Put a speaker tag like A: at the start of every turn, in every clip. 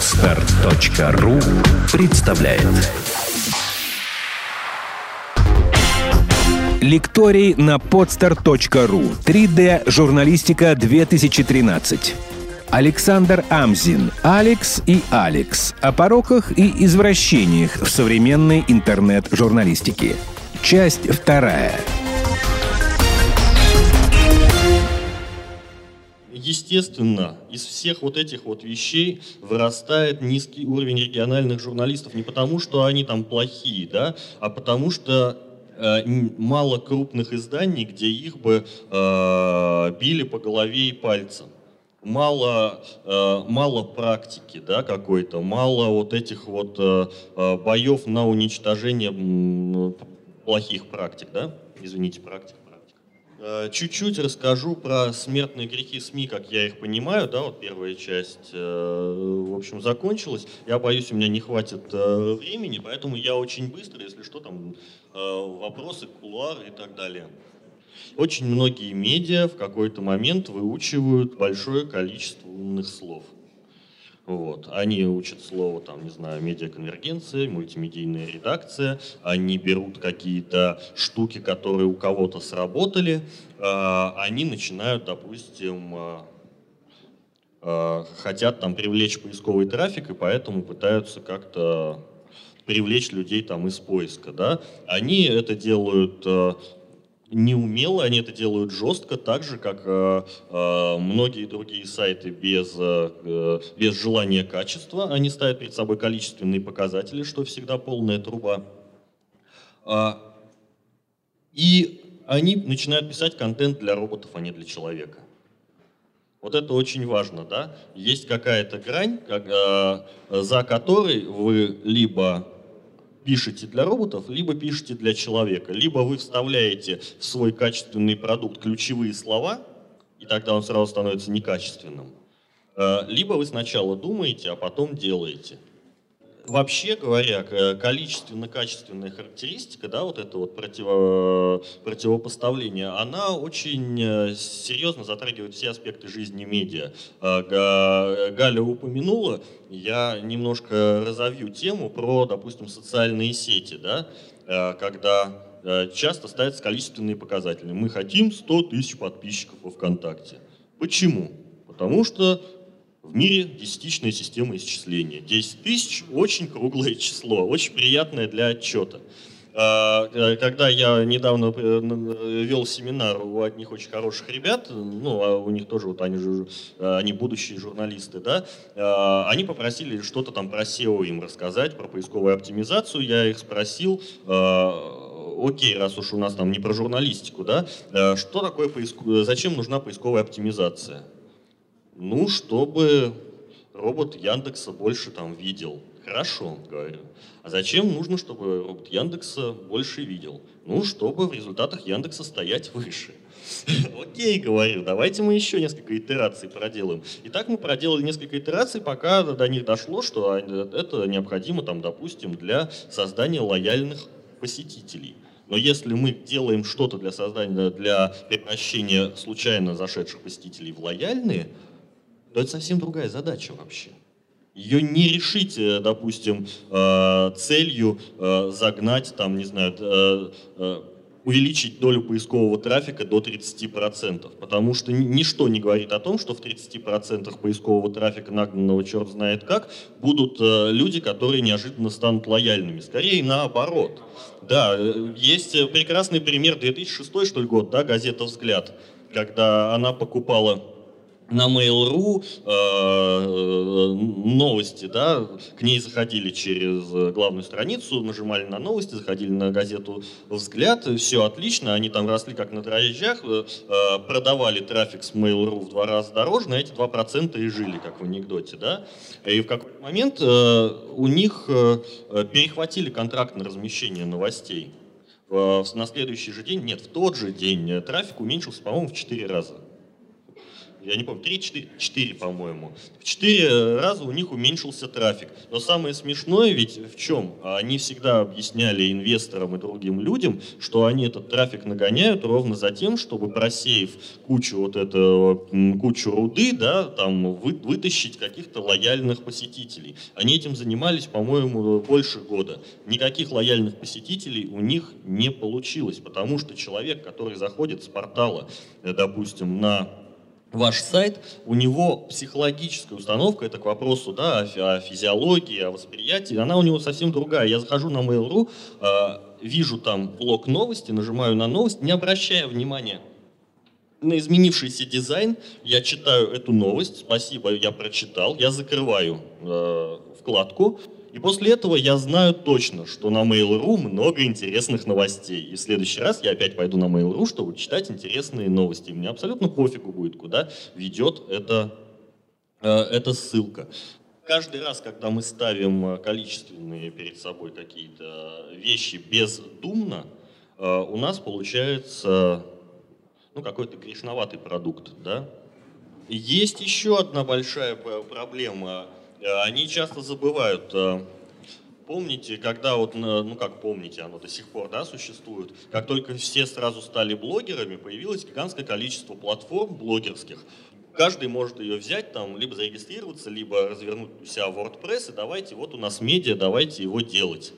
A: Отстар.ру представляет Лекторий на podstar.ru 3D журналистика 2013 Александр Амзин, Алекс и Алекс о пороках и извращениях в современной интернет-журналистике. Часть вторая.
B: Естественно, из всех вот этих вот вещей вырастает низкий уровень региональных журналистов не потому, что они там плохие, да, а потому что э, мало крупных изданий, где их бы э, били по голове и пальцем. Мало, э, мало практики да, какой-то, мало вот этих вот э, э боев на уничтожение плохих практик, да? Извините, практик. Э, чуть-чуть расскажу про смертные грехи СМИ, как я их понимаю, да, вот первая часть, э, в общем, закончилась. Я боюсь, у меня не хватит э, времени, поэтому я очень быстро, если что, там вопросы, кулуары и так далее. Очень многие медиа в какой-то момент выучивают большое количество умных слов – вот. Они учат слово, там, не знаю, медиаконвергенция, мультимедийная редакция, они берут какие-то штуки, которые у кого-то сработали, э, они начинают, допустим, э, э, хотят там привлечь поисковый трафик, и поэтому пытаются как-то привлечь людей там из поиска, да. Они это делают неумело, они это делают жестко, так же, как э, э, многие другие сайты без, э, без желания качества. Они ставят перед собой количественные показатели, что всегда полная труба. Э, и они начинают писать контент для роботов, а не для человека. Вот это очень важно, да? Есть какая-то грань, как, э, за которой вы либо пишете для роботов, либо пишете для человека. Либо вы вставляете в свой качественный продукт ключевые слова, и тогда он сразу становится некачественным. Э, либо вы сначала думаете, а потом делаете. Вообще говоря, количественно-качественная характеристика, да, вот это вот противо, противопоставление, она очень э, серьезно затрагивает все аспекты жизни медиа. Э, Галя упомянула, я немножко разовью тему про, допустим, социальные сети, да, э, когда часто ставятся количественные показатели. Мы хотим 100 тысяч подписчиков во ВКонтакте. Почему? Потому что в мире десятичная система исчисления. 10 тысяч – очень круглое число, очень приятное для отчета. А, э, когда я недавно э, вел семинар у одних очень хороших ребят, ну, а у них тоже, вот они же, они будущие журналисты, да, а, они попросили что-то там про SEO им рассказать, про поисковую оптимизацию. Я их спросил, а, окей, раз уж у нас там не про журналистику, да, что такое поиск... зачем нужна поисковая оптимизация? Ну, чтобы робот Яндекса больше там видел. Хорошо, говорю. А зачем нужно, чтобы робот Яндекса больше видел? Ну, чтобы в результатах Яндекса стоять выше. Окей, говорю, давайте мы еще несколько итераций проделаем. И так мы проделали несколько итераций, пока до них дошло, что это необходимо, там, допустим, для создания лояльных посетителей. Но если мы делаем что-то для создания, для превращения случайно зашедших посетителей в лояльные, то это совсем другая задача вообще. Ее не решить, э, допустим, э, целью э, загнать, там, не знаю, увеличить долю поискового трафика до 30%, потому что ничто не говорит о том, что в 30% поискового трафика, нагнанного черт знает как, будут люди, которые неожиданно станут лояльными. Скорее наоборот. Да, есть прекрасный пример 2006 что ли, год, да, газета «Взгляд», когда она покупала на Mail.ru э, новости, да, к ней заходили через главную страницу, нажимали на новости, заходили на газету «Взгляд», все отлично, они там росли как на дрожжах, э, продавали трафик с Mail.ru в два раза дороже, на эти 2% и жили, как в анекдоте, да. И в какой-то момент э, у них э, перехватили контракт на размещение новостей. На следующий же день, нет, в тот же день трафик уменьшился, по-моему, в 4 раза. Я не помню, 3-4, 4, по-моему. В 4 раза у них уменьшился трафик. Но самое смешное ведь в чем? Они всегда объясняли инвесторам и другим людям, что они этот трафик нагоняют ровно за тем, чтобы просеяв кучу вот этого, кучу руды, да, там вы, вытащить каких-то лояльных посетителей. Они этим занимались, по-моему, больше года. Никаких лояльных посетителей у них не получилось, потому что человек, который заходит с портала, допустим, на ваш сайт, у него психологическая установка, это к вопросу да, о, физиологии, о восприятии, она у него совсем другая. Я захожу на Mail.ru, э, вижу там блок новости, нажимаю на новость, не обращая внимания на изменившийся дизайн, я читаю эту новость, спасибо, я прочитал, я закрываю э, вкладку, и после этого я знаю точно, что на Mail.ru много интересных новостей. И в следующий раз я опять пойду на Mail.ru, чтобы читать интересные новости. И мне абсолютно пофигу будет, куда ведет эта, э, эта ссылка. Каждый раз, когда мы ставим э, количественные перед собой какие-то вещи бездумно, э, у нас получается ну, какой-то грешноватый продукт. Да? Есть еще одна большая проблема – они часто забывают. Э, помните, когда вот, ну как помните, оно до сих пор да, существует, как только все сразу стали блогерами, появилось гигантское количество платформ блогерских. Каждый может ее взять, там, либо зарегистрироваться, либо развернуть у себя WordPress, и давайте, вот у нас медиа, давайте его делать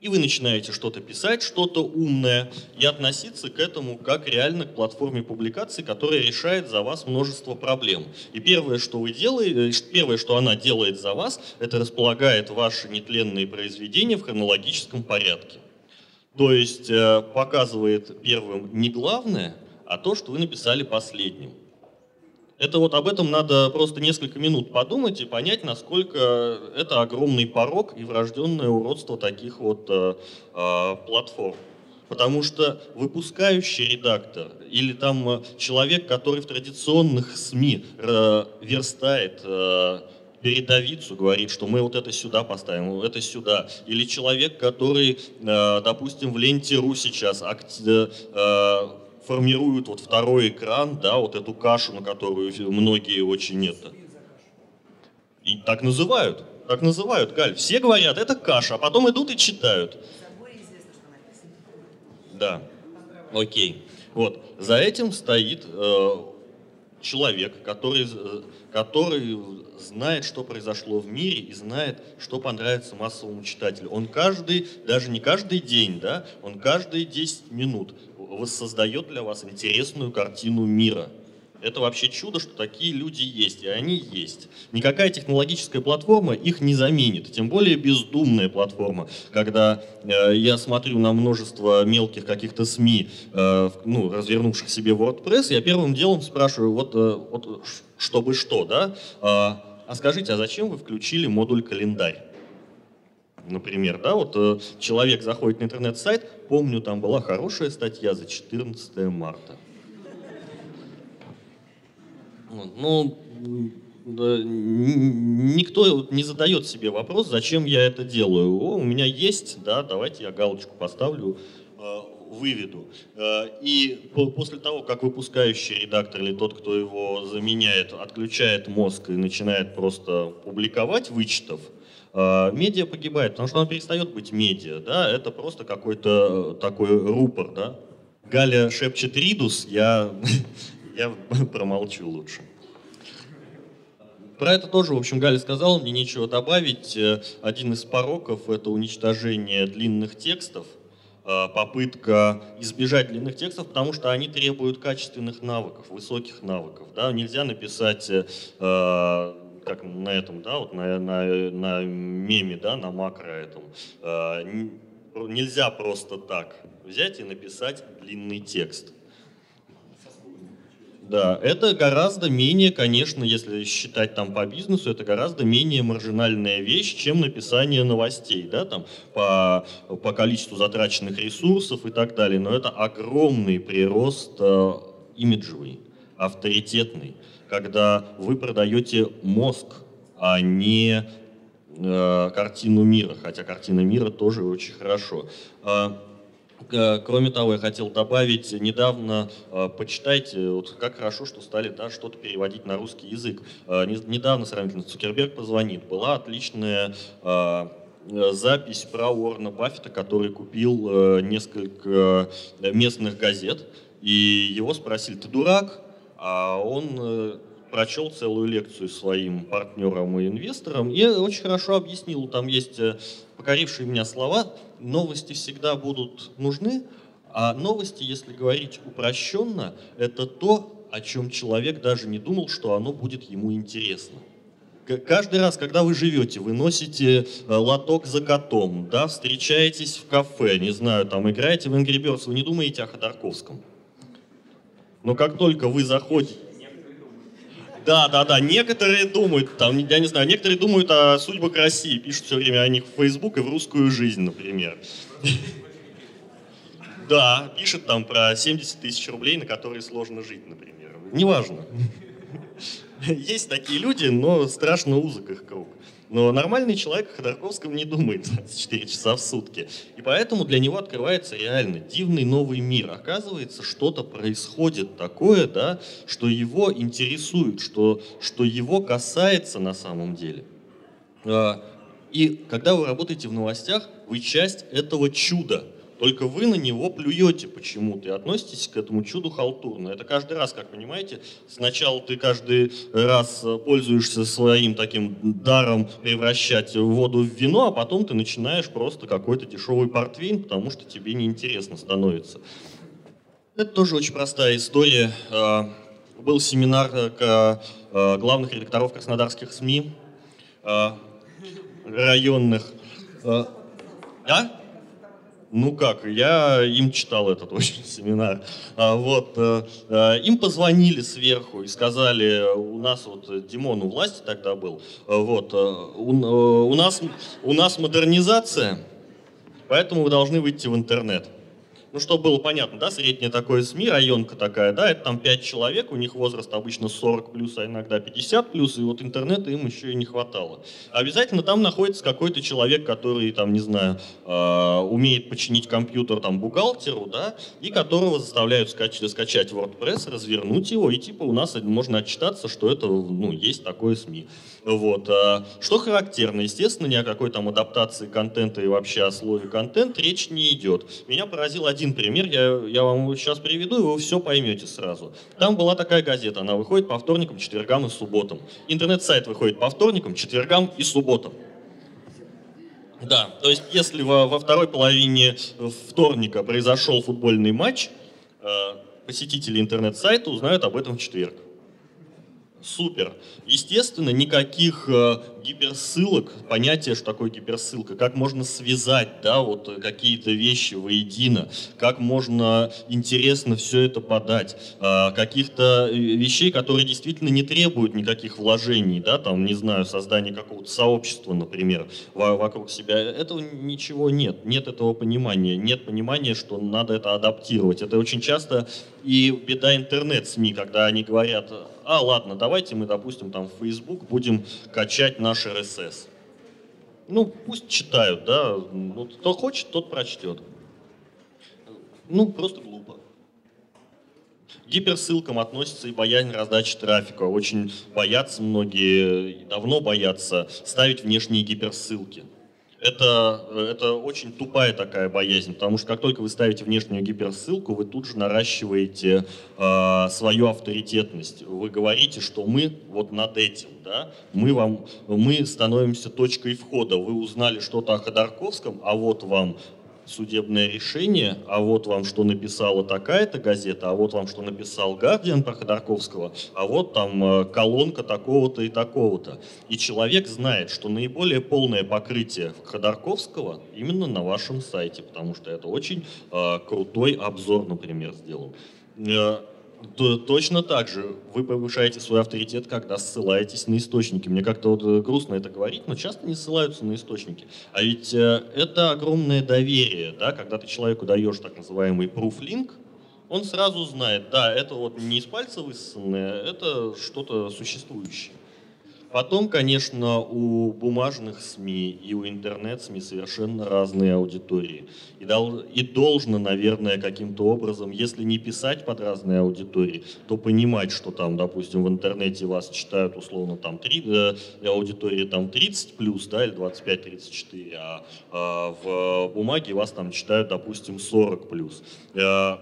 B: и вы начинаете что-то писать, что-то умное, и относиться к этому как реально к платформе публикации, которая решает за вас множество проблем. И первое, что вы делаете, э, первое, что она делает за вас, это располагает ваши нетленные произведения в хронологическом порядке. То есть э, показывает первым не главное, а то, что вы написали последним. Это вот об этом надо просто несколько минут подумать и понять, насколько это огромный порог и врожденное уродство таких вот э, э, платформ. Потому что выпускающий редактор или там э, человек, который в традиционных СМИ э, верстает э, передовицу, говорит, что мы вот это сюда поставим, это сюда. Или человек, который, э, допустим, в ленте.ру сейчас акти- э, формируют вот второй экран, да, вот эту кашу, на которую многие очень это. И так называют, так называют, Галь. Все говорят, это каша, а потом идут и читают. Да, окей. Вот, за этим стоит э, человек, который, э, который знает, что произошло в мире и знает, что понравится массовому читателю. Он каждый, даже не каждый день, да, он каждые 10 минут воссоздает для вас интересную картину мира. Это вообще чудо, что такие люди есть, и они есть. Никакая технологическая платформа их не заменит, тем более бездумная платформа. Когда э, я смотрю на множество мелких каких-то СМИ, э, ну, развернувших себе WordPress, я первым делом спрашиваю, вот, э, вот чтобы что, да? Э, а скажите, а зачем вы включили модуль календарь? Например, да, вот э, человек заходит на интернет-сайт, помню, там была хорошая статья за 14 марта. Ну, никто не задает себе вопрос, зачем я это делаю. О, у меня есть, да, давайте я галочку поставлю, э, выведу. Э, и после того, как выпускающий редактор или тот, кто его заменяет, отключает мозг и начинает просто публиковать вычетов, медиа погибает, потому что она перестает быть медиа, да, это просто какой-то э, такой рупор, да. Галя шепчет ридус, я, я промолчу лучше. Про это тоже, в общем, Галя сказала, мне нечего добавить. Э, один из пороков — это уничтожение длинных текстов, попытка избежать длинных текстов, потому что они требуют качественных навыков, высоких навыков. Да? Нельзя написать как на этом, да, вот на, на, на меме, да, на макро этом, э, нельзя просто так взять и написать длинный текст. Да, это гораздо менее, конечно, если считать там по бизнесу, это гораздо менее маржинальная вещь, чем написание новостей, да, там по, по количеству затраченных ресурсов и так далее. Но это огромный прирост э, имиджевый, авторитетный когда вы продаете мозг, а не э, картину мира, хотя картина мира тоже очень хорошо. Э, Кроме того, я хотел добавить, недавно почитайте, вот как хорошо, что стали да, что-то переводить на русский язык. Недавно сравнительно Цукерберг позвонит. Была отличная запись про Уоррена Баффета, который купил несколько местных газет, и его спросили, ты дурак? А он прочел целую лекцию своим партнерам и инвесторам и очень хорошо объяснил. Там есть э, покорившие меня слова. Новости всегда будут нужны, а новости, если говорить упрощенно, это то, о чем человек даже не думал, что оно будет ему интересно. Каждый раз, когда вы живете, вы носите э, лоток за котом, да, встречаетесь в кафе, не знаю, там играете в Angry Birds, вы не думаете о Ходорковском. Но как только вы заходите да, да, да. Некоторые думают, там, я не знаю, некоторые думают о судьбах России, пишут все время о них в Facebook и в русскую жизнь, например. Да, пишет там про 70 тысяч рублей, на которые сложно жить, например. Неважно. Есть такие люди, но страшно узок их круг. Но нормальный человек о Ходорковском не думает 24 часа в сутки. И поэтому для него открывается реально дивный новый мир. Оказывается, что-то происходит такое, да, что его интересует, что, что его касается на самом деле. А, и когда вы работаете в новостях, вы часть этого чуда – только вы на него плюете почему-то и относитесь к этому чуду халтурно. Это каждый раз, как понимаете, сначала ты каждый раз пользуешься своим таким даром превращать воду в вино, а потом ты начинаешь просто какой-то дешевый портвейн, потому что тебе неинтересно становится. Это тоже очень простая история. А, был семинар э, э, главных редакторов краснодарских СМИ, районных. Да? Ну как, я им читал этот очень семинар. А, вот, э, э, им позвонили сверху и сказали, у нас вот Димон у власти тогда был, э, вот, у, у, нас, у нас модернизация, поэтому вы должны выйти в интернет ну, чтобы было понятно, да, средняя такое СМИ, районка такая, да, это там 5 человек, у них возраст обычно 40 плюс, а иногда 50 плюс, и вот интернета им еще и не хватало. Обязательно там находится какой-то человек, который, там, не знаю, э, умеет починить компьютер там бухгалтеру, да, и которого заставляют скачать, скачать WordPress, развернуть его, и типа у нас можно отчитаться, что это, ну, есть такое СМИ. Вот. А, что характерно, естественно, ни о какой там адаптации контента и вообще о слове контент речь не идет. Меня поразил один пример, я, я вам сейчас приведу, и вы все поймете сразу. Там была такая газета, она выходит по вторникам, четвергам и субботам. Интернет-сайт выходит по вторникам, четвергам и субботам. Да, то есть если во, во второй половине вторника произошел футбольный матч, э, посетители интернет-сайта узнают об этом в четверг. Супер. Естественно, никаких э, гиперссылок, понятие, что такое гиперссылка, как можно связать, да, вот какие-то вещи воедино, как можно интересно все это подать, э, каких-то вещей, которые действительно не требуют никаких вложений, да, там, не знаю, создания какого-то сообщества, например, вокруг себя. Этого ничего нет, нет этого понимания, нет понимания, что надо это адаптировать. Это очень часто и беда интернет-СМИ, когда они говорят, а ладно, давайте мы, допустим, там в Facebook будем качать наш RSS. Ну, пусть читают, да, ну, кто хочет, тот прочтет. Ну, просто глупо. К гиперссылкам относится и боязнь раздачи трафика. Очень боятся многие, давно боятся ставить внешние гиперссылки это, это очень тупая такая боязнь, потому что как только вы ставите внешнюю гиперссылку, вы тут же наращиваете э, свою авторитетность. Вы говорите, что мы вот над этим, да, мы, вам, мы становимся точкой входа. Вы узнали что-то о Ходорковском, а вот вам судебное решение, а вот вам что написала такая-то газета, а вот вам что написал Гардиан про Ходорковского, а вот там э, колонка такого-то и такого-то. И человек знает, что наиболее полное покрытие Ходорковского именно на вашем сайте, потому что это очень э, крутой обзор, например, сделан. То, точно так же вы повышаете свой авторитет, когда ссылаетесь на источники. Мне как-то вот э, грустно это говорить, но часто не ссылаются на источники. А ведь э, это огромное доверие, да, когда ты человеку даешь так называемый proof link, он сразу знает, да, это вот не из пальца высосанное, это что-то существующее. Потом, конечно, у бумажных СМИ и у интернет-СМИ совершенно разные аудитории. И, дол и должно, наверное, каким-то образом, если не писать под разные аудитории, то понимать, что там, допустим, в интернете вас читают условно там 3, э, аудитории там 30 плюс, да, или 25-34, а, а в бумаге вас там читают, допустим, 40 плюс. Э,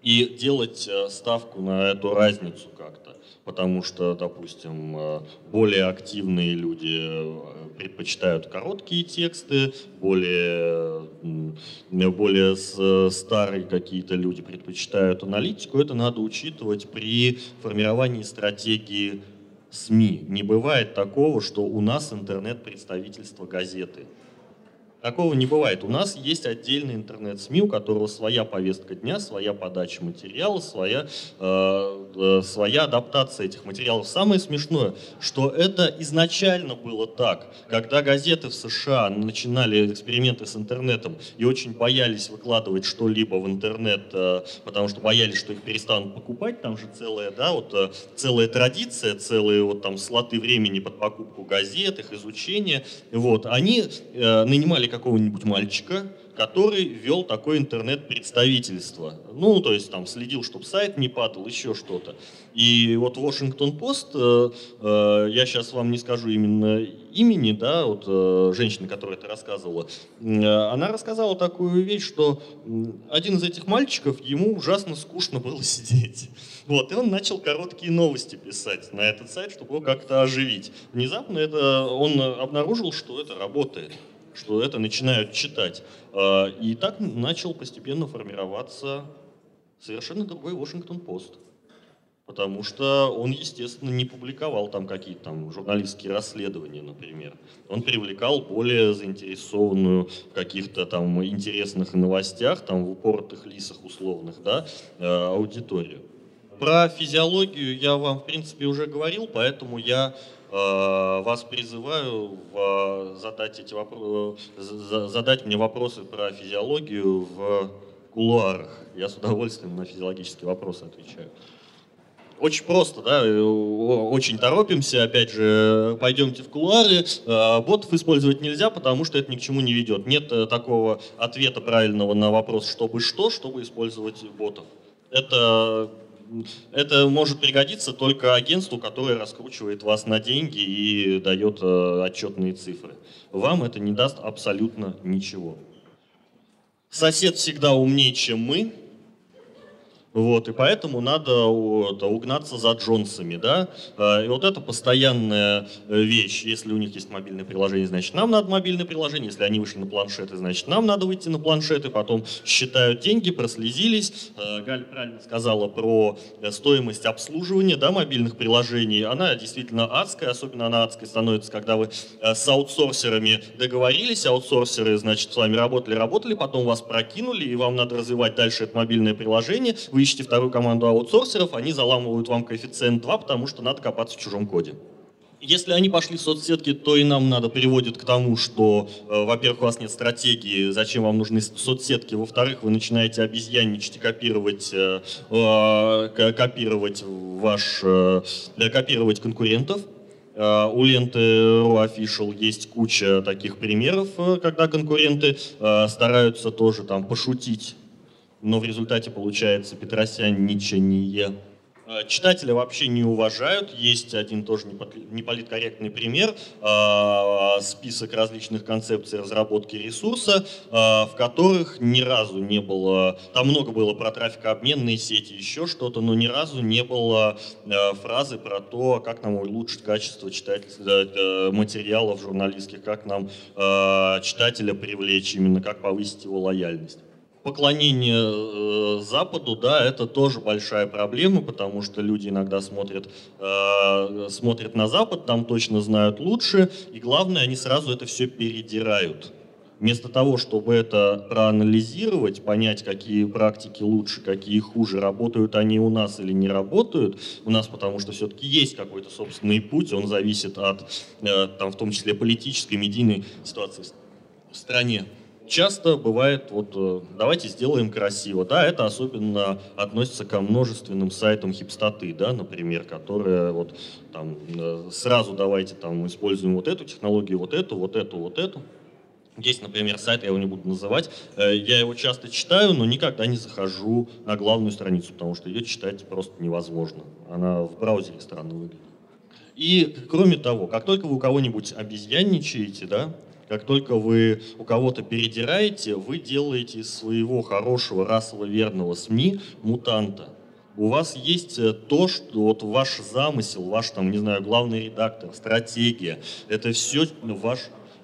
B: и делать э, ставку на эту разницу как-то потому что, допустим, э, более активные люди э, предпочитают короткие тексты, более, более старые какие-то люди предпочитают аналитику. Это надо учитывать при формировании стратегии СМИ. Не бывает такого, что у нас интернет-представительство газеты – Такого не бывает. У нас есть отдельный интернет-СМИ, у которого своя повестка дня, своя подача материала, своя, э, э, своя адаптация этих материалов. Самое смешное, что это изначально было так. Когда газеты в США начинали эксперименты с интернетом и очень боялись выкладывать что-либо в интернет, э, потому что боялись, что их перестанут покупать, там же целая, да, вот, э, целая традиция, целые вот там слоты времени под покупку газет, их изучение. Вот, они э, нанимали какого-нибудь мальчика, который вел такое интернет-представительство. Ну, то есть там следил, чтобы сайт не падал, еще что-то. И вот Washington Post, э, э, я сейчас вам не скажу именно имени, да, вот э, женщины, которая это рассказывала, э, она рассказала такую вещь, что один из этих мальчиков, ему ужасно скучно было сидеть. Вот, и он начал короткие новости писать на этот сайт, чтобы его как-то оживить. Внезапно это, он обнаружил, что это работает что это начинают читать. А, и так начал постепенно формироваться совершенно другой Вашингтон-Пост. Потому что он, естественно, не публиковал там какие-то там журналистские расследования, например. Он привлекал более заинтересованную в каких-то там интересных новостях, там в упоротых лисах условных, да, а, аудиторию. Про физиологию я вам, в принципе, уже говорил, поэтому я Э, вас призываю задать, эти вопросы, задать мне вопросы про физиологию в кулуарах. Я с удовольствием на физиологические вопросы отвечаю. Очень просто, да, очень торопимся, опять же, пойдемте в кулуары. Э, ботов использовать нельзя, потому что это ни к чему не ведет. Нет э, такого ответа правильного на вопрос, чтобы что, чтобы использовать ботов. Это это может пригодиться только агентству, которое раскручивает вас на деньги и дает э, отчетные цифры. Вам это не даст абсолютно ничего. Сосед всегда умнее, чем мы, вот, и поэтому надо вот, угнаться за Джонсами, да. А, и вот это постоянная э, вещь. Если у них есть мобильное приложение, значит, нам надо мобильное приложение. Если они вышли на планшеты, значит, нам надо выйти на планшеты. Потом считают деньги, прослезились. А, Галь правильно сказала про э, стоимость обслуживания, да, мобильных приложений. Она действительно адская, особенно она адской становится, когда вы э, с аутсорсерами договорились. Аутсорсеры, значит, с вами работали, работали, потом вас прокинули, и вам надо развивать дальше это мобильное приложение. Вы ищете вторую команду аутсорсеров, они заламывают вам коэффициент 2, потому что надо копаться в чужом коде. Если они пошли в соцсетки, то и нам надо приводит к тому, что, э, во-первых, у вас нет стратегии, зачем вам нужны соцсетки, во-вторых, вы начинаете обезьянничать и копировать, э, э, копировать, ваш, э, копировать конкурентов. У ленты Raw Official есть куча таких примеров, когда конкуренты стараются тоже там пошутить но в результате получается Петросян-Ничание. А, читателя вообще не уважают. Есть один тоже неполиткорректный пример. А, список различных концепций разработки ресурса, а, в которых ни разу не было... Там много было про трафикообменные сети, еще что-то, но ни разу не было фразы про то, как нам улучшить качество читателя, материалов журналистских, как нам читателя привлечь, именно как повысить его лояльность поклонение э, Западу, да, это тоже большая проблема, потому что люди иногда смотрят, э, смотрят на Запад, там точно знают лучше, и главное, они сразу это все передирают. Вместо того, чтобы это проанализировать, понять, какие практики лучше, какие хуже, работают они у нас или не работают, у нас потому что все-таки есть какой-то собственный путь, он зависит от, э, там, в том числе, политической, медийной ситуации в стране. Часто бывает, вот э, давайте сделаем красиво, да, это особенно относится ко множественным сайтам хипстоты, да, например, которые вот там э, сразу давайте там используем вот эту технологию, вот эту, вот эту, вот эту. Есть, например, сайт, я его не буду называть, э, я его часто читаю, но никогда не захожу на главную страницу, потому что ее читать просто невозможно. Она в браузере странно выглядит. И, кроме того, как только вы у кого-нибудь обезьянничаете, да, как только вы у кого-то передираете, вы делаете из своего хорошего расово верного СМИ мутанта. У вас есть э, то, что вот ваш замысел, ваш там, не знаю, главный редактор, стратегия, это все ваш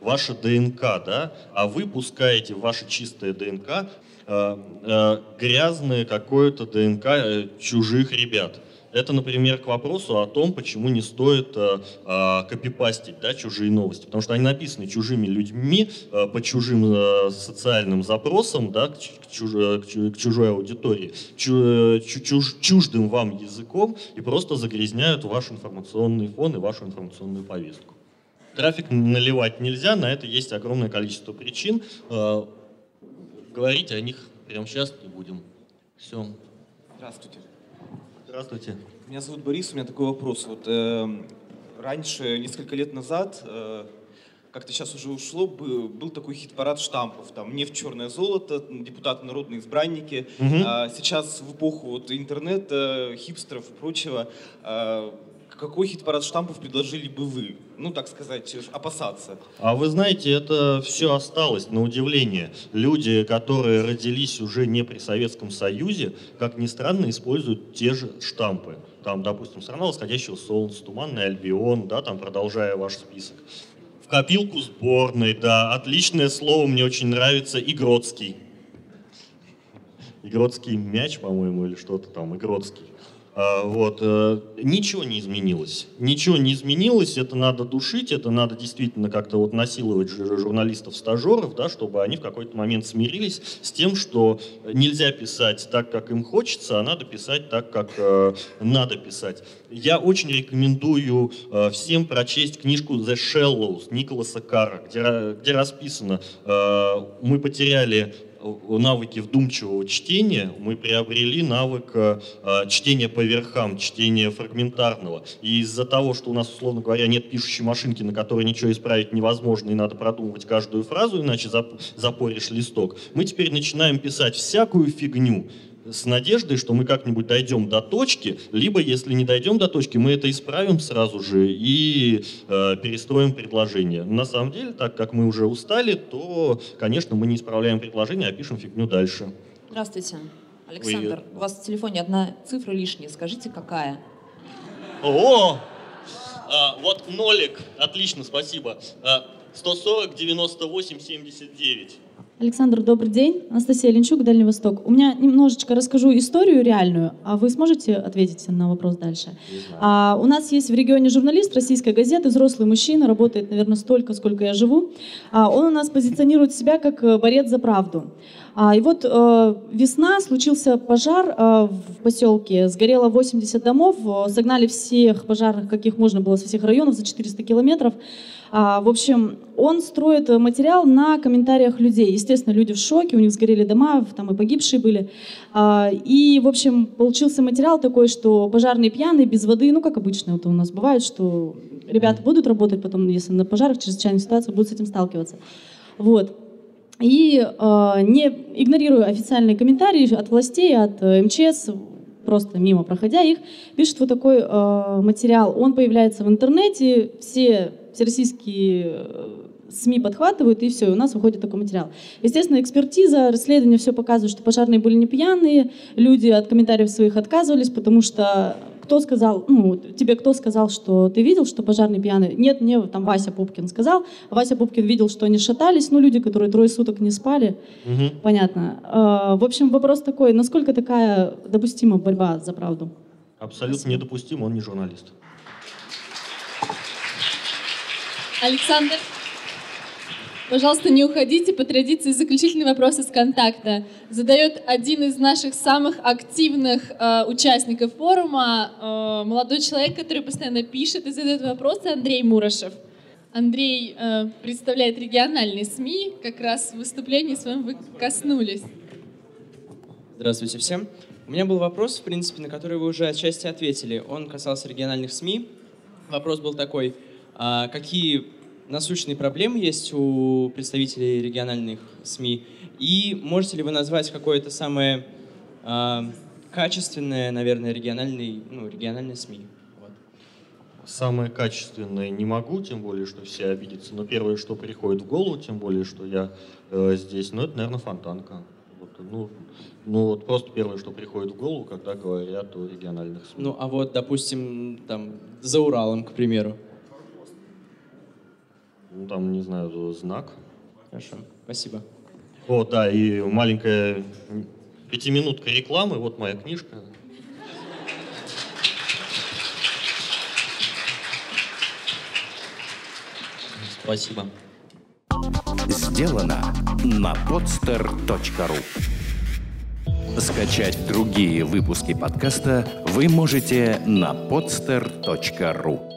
B: ваша ДНК, да, а вы пускаете ваше чистое ДНК э, э, грязное какое-то ДНК э, чужих ребят. Это, например, к вопросу о том, почему не стоит э, э, копипастить да, чужие новости. Потому что они написаны чужими людьми, э, по чужим э, социальным запросам, да, к, чуж, к чужой аудитории, чу, чуж, чуждым вам языком и просто загрязняют ваш информационный фон и вашу информационную повестку. Трафик наливать нельзя, на это есть огромное количество причин. Э, говорить о них прямо сейчас не будем. Все.
C: Здравствуйте.
B: Здравствуйте.
C: Меня зовут Борис, у меня такой вопрос. Вот э, раньше, несколько лет назад, э, как-то сейчас уже ушло, был такой хит-парад штампов, там «Нефть, черное золото», «Депутаты, народные избранники». Угу. А сейчас в эпоху вот, интернета, хипстеров и прочего, э, какой хит-парад штампов предложили бы вы? Ну, так сказать, опасаться.
B: А вы знаете, это все осталось, на удивление. Люди, которые родились уже не при Советском Союзе, как ни странно, используют те же штампы. Там, допустим, «Страна восходящего солнца», «Туманный Альбион», да, там, продолжая ваш список. В копилку сборной, да, отличное слово, мне очень нравится, Игродский. Игродский мяч, по-моему, или что-то там, Игродский. А, вот. Э, ничего не изменилось. Ничего не изменилось, это надо душить, это надо действительно как-то вот насиловать журналистов-стажеров, да, чтобы они в какой-то момент смирились с тем, что нельзя писать так, как им хочется, а надо писать так, как э, надо писать. Я очень рекомендую э, всем прочесть книжку «The Shallows» Николаса Кара, где, где расписано, э, мы потеряли навыки вдумчивого чтения, мы приобрели навык э, чтения по верхам, чтения фрагментарного. И из-за того, что у нас, условно говоря, нет пишущей машинки, на которой ничего исправить невозможно, и надо продумывать каждую фразу, иначе запоришь листок, мы теперь начинаем писать всякую фигню, с надеждой, что мы как-нибудь дойдем до точки, либо, если не дойдем до точки, мы это исправим сразу же и э, перестроим предложение. На самом деле, так как мы уже устали, то, конечно, мы не исправляем предложение, а пишем фигню дальше.
D: Здравствуйте. Александр, Вы... у вас в телефоне одна цифра лишняя. Скажите, какая?
B: О! А, вот нолик. Отлично, спасибо. А, 140, 98, 79.
E: Александр, добрый день. Анастасия Ленчук, Дальний Восток. У меня немножечко расскажу историю реальную, а вы сможете ответить на вопрос дальше? А, у нас есть в регионе журналист российской газеты, взрослый мужчина, работает, наверное, столько, сколько я живу. А, он у нас позиционирует себя как э, борец за правду. А, и вот э, весна, случился пожар э, в поселке, сгорело 80 домов, э, согнали всех пожарных, каких можно было со всех районов, за 400 километров. А, в общем, он строит материал на комментариях людей. Естественно, люди в шоке, у них сгорели дома, там и погибшие были. А, и, в общем, получился материал такой, что пожарные пьяные, без воды, ну, как обычно это у нас бывает, что ребята будут работать потом, если на пожарах, чрезвычайной ситуации, будут с этим сталкиваться. Вот. И э, не игнорируя официальные комментарии от властей, от э, МЧС, просто мимо проходя их, пишет вот такой э, материал. Он появляется в интернете, все всероссийские э, СМИ подхватывают, и все, и у нас выходит такой материал. Естественно, экспертиза, расследование все показывает, что пожарные были не пьяные, люди от комментариев своих отказывались, потому что кто сказал, ну, тебе кто сказал, что ты видел, что пожарный пьяный? Нет, мне там Вася Пупкин сказал. Вася Пупкин видел, что они шатались, ну, люди, которые трое суток не спали. Угу. Понятно. А, в общем, вопрос такой, насколько такая допустима борьба за правду?
B: Абсолютно Спасибо. недопустим, он не журналист.
F: Александр, пожалуйста, не уходите. По традиции заключительный вопрос из контакта задает один из наших самых активных э, участников форума, э, молодой человек, который постоянно пишет и задает вопросы, Андрей Мурашев. Андрей э, представляет региональные СМИ. Как раз в выступлении своем вы коснулись.
G: Здравствуйте всем. У меня был вопрос, в принципе, на который вы уже отчасти ответили. Он касался региональных СМИ. Вопрос был такой, а какие насущные проблемы есть у представителей региональных СМИ? И можете ли вы назвать какое-то самое а, качественное, наверное, региональный, ну, региональное СМИ? Вот.
B: Самое качественное не могу, тем более, что все обидятся. Но первое, что приходит в голову, тем более, что я э, здесь, ну, это, наверное, фонтанка. Вот, ну, ну, вот просто первое, что приходит в голову, когда говорят о региональных СМИ.
G: Ну, а вот, допустим, там, за Уралом, к примеру.
B: Ну, там, не знаю, знак.
G: Хорошо, спасибо.
B: О, да, и маленькая пятиминутка рекламы, вот моя книжка. Спасибо.
A: Сделано на podster.ru Скачать другие выпуски подкаста вы можете на podster.ru